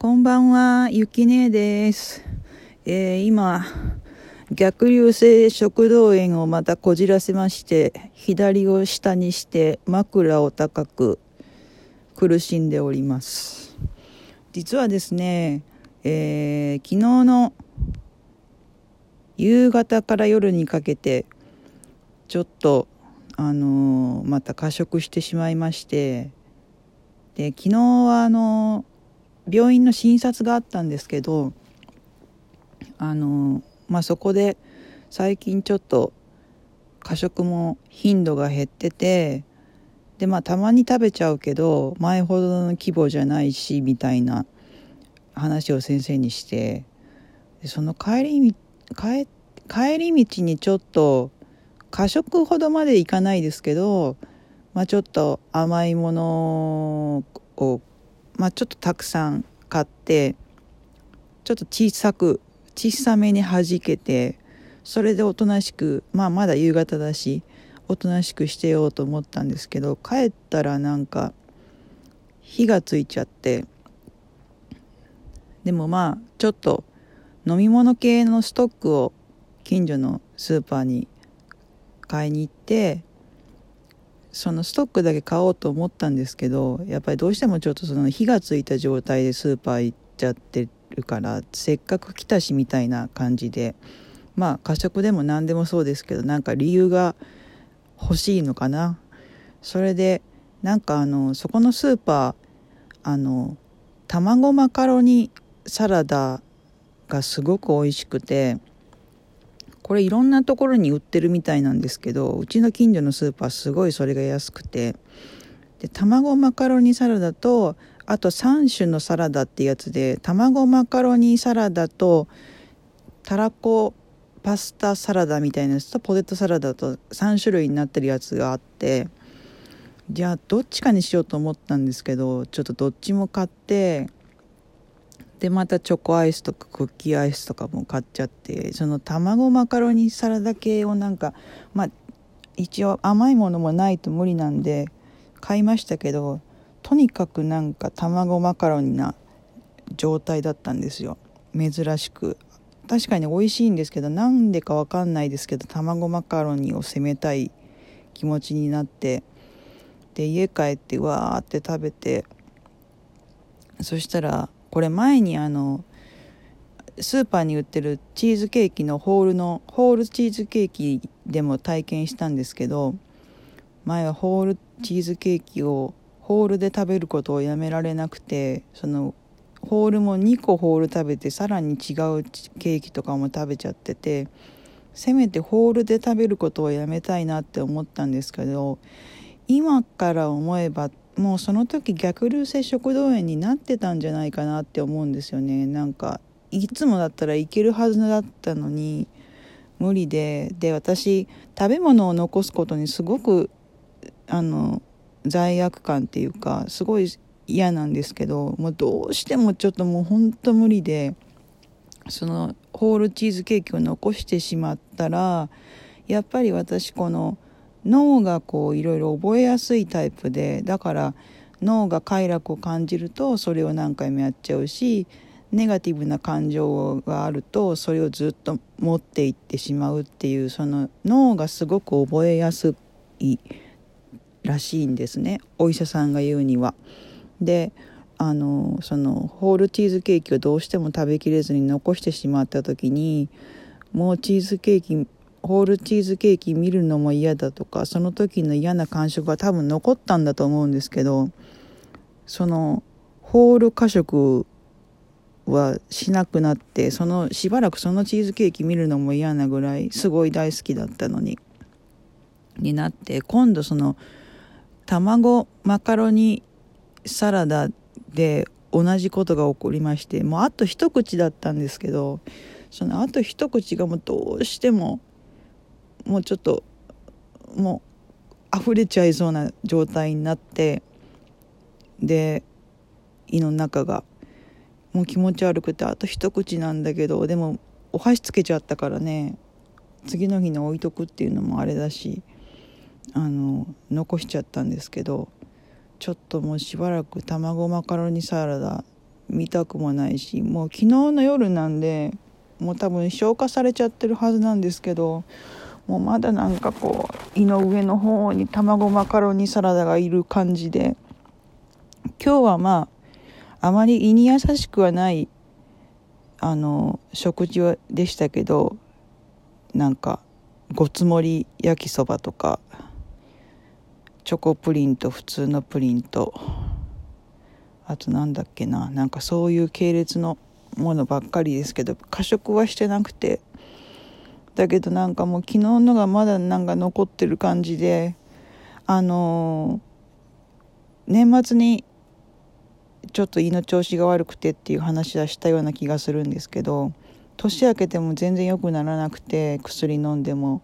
こんばんは、ゆきねえです。えー、今、逆流性食道炎をまたこじらせまして、左を下にして枕を高く苦しんでおります。実はですね、えー、昨日の夕方から夜にかけて、ちょっと、あのー、また過食してしまいまして、で昨日はあのー病院の診察があったんですけどあの、まあ、そこで最近ちょっと過食も頻度が減っててでまあたまに食べちゃうけど前ほどの規模じゃないしみたいな話を先生にしてその帰り帰帰り道にちょっと過食ほどまでいかないですけど、まあ、ちょっと甘いものをまあ、ちょっとたくさん買ってちょっと小さく小さめに弾けてそれでおとなしくまあまだ夕方だしおとなしくしてようと思ったんですけど帰ったらなんか火がついちゃってでもまあちょっと飲み物系のストックを近所のスーパーに買いに行ってそのストックだけ買おうと思ったんですけどやっぱりどうしてもちょっとその火がついた状態でスーパー行っちゃってるからせっかく来たしみたいな感じでまあ過食でも何でもそうですけどなんか理由が欲しいのかな。それでなんかあのそこのスーパーあの卵マカロニサラダがすごく美味しくてこれいろんなところに売ってるみたいなんですけどうちの近所のスーパーすごいそれが安くて。で卵マカロニサラダとあと3種のサラダってやつで卵マカロニサラダとたらこパスタサラダみたいなやつとポテトサラダと3種類になってるやつがあって。じゃあどっちかにしようと思ったんですけどちょっとどっちも買ってでまたチョコアイスとかクッキーアイスとかも買っちゃってその卵マカロニサラダ系をなんかまあ一応甘いものもないと無理なんで買いましたけどとにかくなんか卵マカロニな状態だったんですよ。珍しく。確かに美味しいんですけどなんでか分かんないですけど卵マカロニを攻めたい気持ちになってで家帰ってわーって食べてそしたらこれ前にあのスーパーに売ってるチーズケーキのホールのホールチーズケーキでも体験したんですけど前はホールチーズケーキをホールで食べることをやめられなくてそのホールも2個ホール食べてさらに違うケーキとかも食べちゃっててせめてホールで食べることをやめたいなって思ったんですけど今から思えばもうその時逆流性食道炎になってたんじゃないかなって思うんですよね。なんかいつもだったらいけるはずだったのに無理で。で私食べ物を残すことにすごくあの罪悪感っていうかすごい嫌なんですけどもうどうしてもちょっともうほんと無理でそのホールチーズケーキを残してしまったらやっぱり私この脳がこういろいろ覚えやすいタイプでだから脳が快楽を感じるとそれを何回もやっちゃうしネガティブな感情があるとそれをずっと持っていってしまうっていうその脳がすごく覚えやすいらしいんですねお医者さんが言うには。であのそのホールチーズケーキをどうしても食べきれずに残してしまった時にもうチーズケーキホールチーズケーキ見るのも嫌だとかその時の嫌な感触が多分残ったんだと思うんですけどそのホール過食はしなくなってそのしばらくそのチーズケーキ見るのも嫌なぐらいすごい大好きだったのにになって今度その卵マカロニサラダで同じことが起こりましてもうあと一口だったんですけどそのあと一口がもうどうしてももうちょっともう溢れちゃいそうな状態になってで胃の中がもう気持ち悪くてあと一口なんだけどでもお箸つけちゃったからね次の日に置いとくっていうのもあれだしあの残しちゃったんですけどちょっともうしばらく卵マカロニサラダ見たくもないしもう昨日の夜なんでもう多分消化されちゃってるはずなんですけどもうまだなんかこう胃の上の方に卵マカロニサラダがいる感じで。今日はまああまり胃に優しくはないあの食事でしたけどなんかごつ盛り焼きそばとかチョコプリンと普通のプリンとあとなんだっけななんかそういう系列のものばっかりですけど過食はしてなくてだけどなんかもう昨日のがまだなんか残ってる感じであのー、年末にちょっと胃の調子が悪くてっていう話はしたような気がするんですけど年明けても全然良くならなくて薬飲んでも。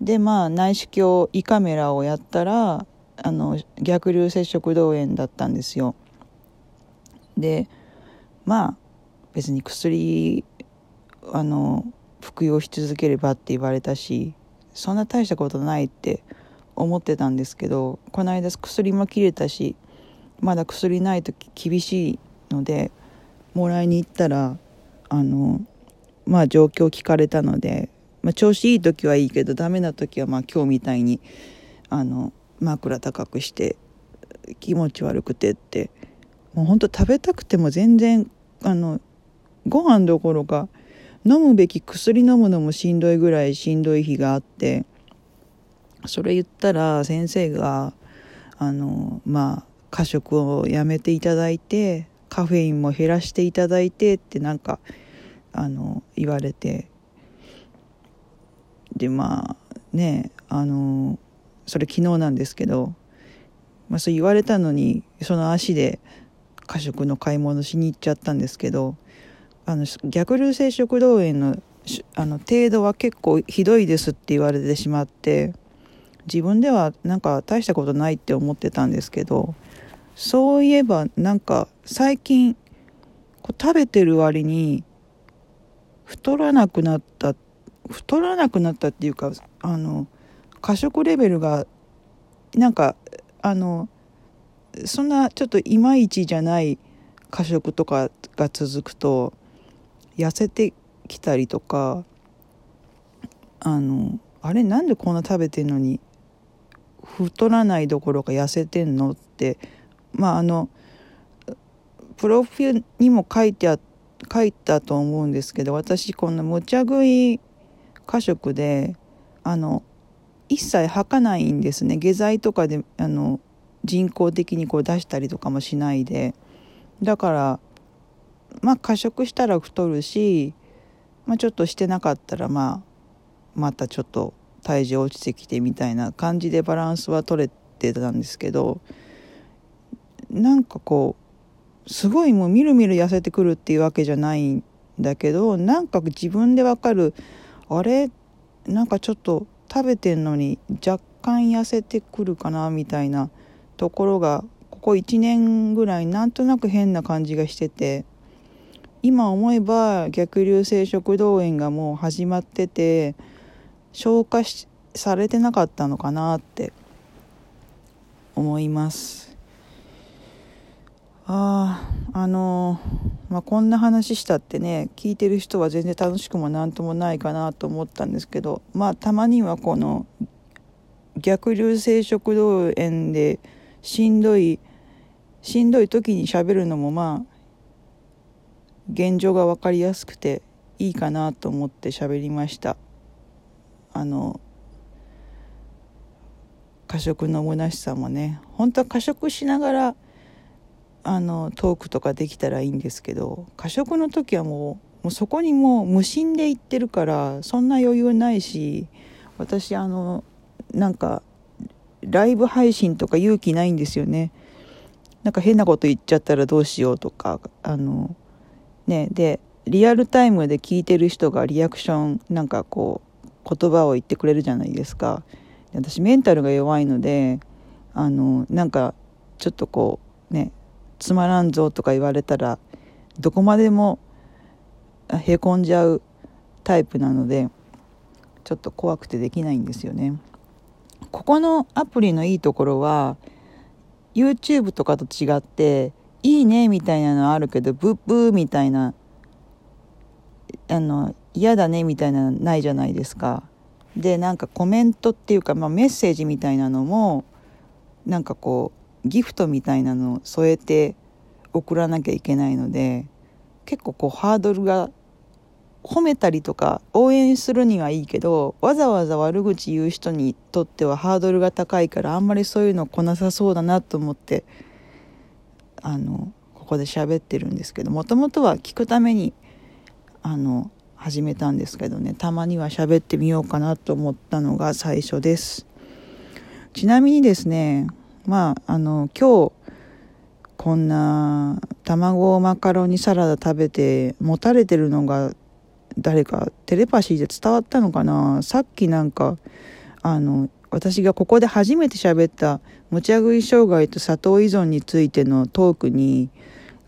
でまあ内視鏡胃カメラをやったらあの逆流性食道炎だったんですよ。でまあ別に薬あの服用し続ければって言われたしそんな大したことないって思ってたんですけどこの間薬も切れたしまだ薬ないと厳しいのでもらいに行ったらあのまあ状況聞かれたので、まあ、調子いい時はいいけどダメな時はまあ今日みたいにあの枕高くして気持ち悪くてって。もうほんと食べたくても全然あのご飯どころか飲むべき薬飲むのもしんどいぐらいしんどい日があってそれ言ったら先生があのまあ過食をやめていただいてカフェインも減らしていただいてってなんかあの言われて。でまあねあのそれ昨日なんですけど、まあ、そう言われたのにその足で過食の買い物しに行っちゃったんですけどあの逆流性食道炎のあの程度は結構ひどいですって言われてしまって自分ではなんか大したことないって思ってたんですけどそういえばなんか最近こう食べてる割に太らなくなった太らなくなったっていうかあの過食レベルがなんかあのそんなちょっといまいちじゃない過食とかが続くと痩せてきたりとかあのあれなんでこんな食べてんのに太らないどころか痩せてんのってまああのプロフィールにも書いてあ書いたと思うんですけど私この無茶食い過食であの一切吐かないんですね。下剤とかであの人工的にこう出したりとかもしないで。だからまあ過食したら太るし、まあ、ちょっとしてなかったらまあまたちょっと体重落ちてきてみたいな感じでバランスは取れてたんですけどなんかこうすごいもうみるみる痩せてくるっていうわけじゃないんだけどなんか自分でわかるあれ？なんかちょっと食べてんのに若干痩せてくるかなみたいなところがここ1年ぐらいなんとなく変な感じがしてて。今思えば逆流性食道炎がもう始まってて消化されてなかったのかなって思います。あああのまあ、こんな話したってね聞いてる人は全然楽しくも何ともないかなと思ったんですけどまあたまにはこの逆流性食道炎でしんどいしんどい時にしゃべるのもまあ現状が分かりやすくていいかなと思って喋りました。あの過食の虚しさもね本当は過食しながらあのトークとかできたらいいんですけど過食の時はもうもうそこにもう無心で行ってるからそんな余裕ないし私あのなんかライブ配信とか勇気ないんですよね。なんか変なこと言っちゃったらどうしようとかあのねでリアルタイムで聞いてる人がリアクションなんかこう言葉を言ってくれるじゃないですか私メンタルが弱いのであのなんかちょっとこうねつまらんぞとか言われたらどこまでもへこんじゃうタイプなのでちょっと怖くてできないんですよね。ここのアプリのいいところは YouTube とかと違っていいねみたいなのあるけど、ブッブーみたいな、あの、嫌だねみたいなのないじゃないですか。で、なんかコメントっていうか、まあ、メッセージみたいなのも、なんかこう、ギフトみたいなのを添えて送らなきゃいけないので、結構こうハードルが褒めたりとか応援するにはいいけどわざわざ悪口言う人にとってはハードルが高いからあんまりそういうの来なさそうだなと思ってあのここで喋ってるんですけどもともとは聞くためにあの始めたんですけどねたまには喋ってみようかなと思ったのが最初です。ちなみにですねまああの今日こんな卵マカロニサラダ食べてもたれてるのが誰かテレパシーで伝わったのかな？さっきなんかあの私がここで初めて喋った持ち食い障害と砂糖依存についてのトークに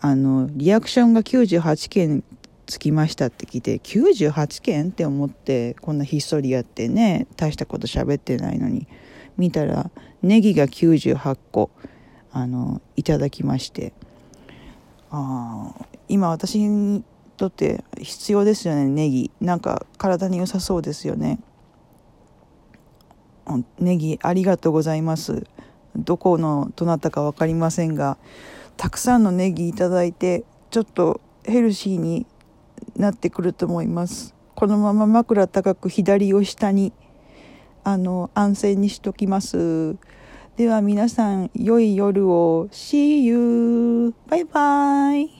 あのリアクションが98件つきましたって聞いて98件って思ってこんなひっそりやってね大したこと喋ってないのに見たらネギが98個あのいただきまして。あ今私にとって必要ですよねネギ。なんか体に良さそうですよね。ネギありがとうございます。どこのどなたか分かりませんがたくさんのネギいただいてちょっとヘルシーになってくると思います。このまま枕高く左を下にあの安静にしときます。では皆さん良い夜を。See you! バイバイ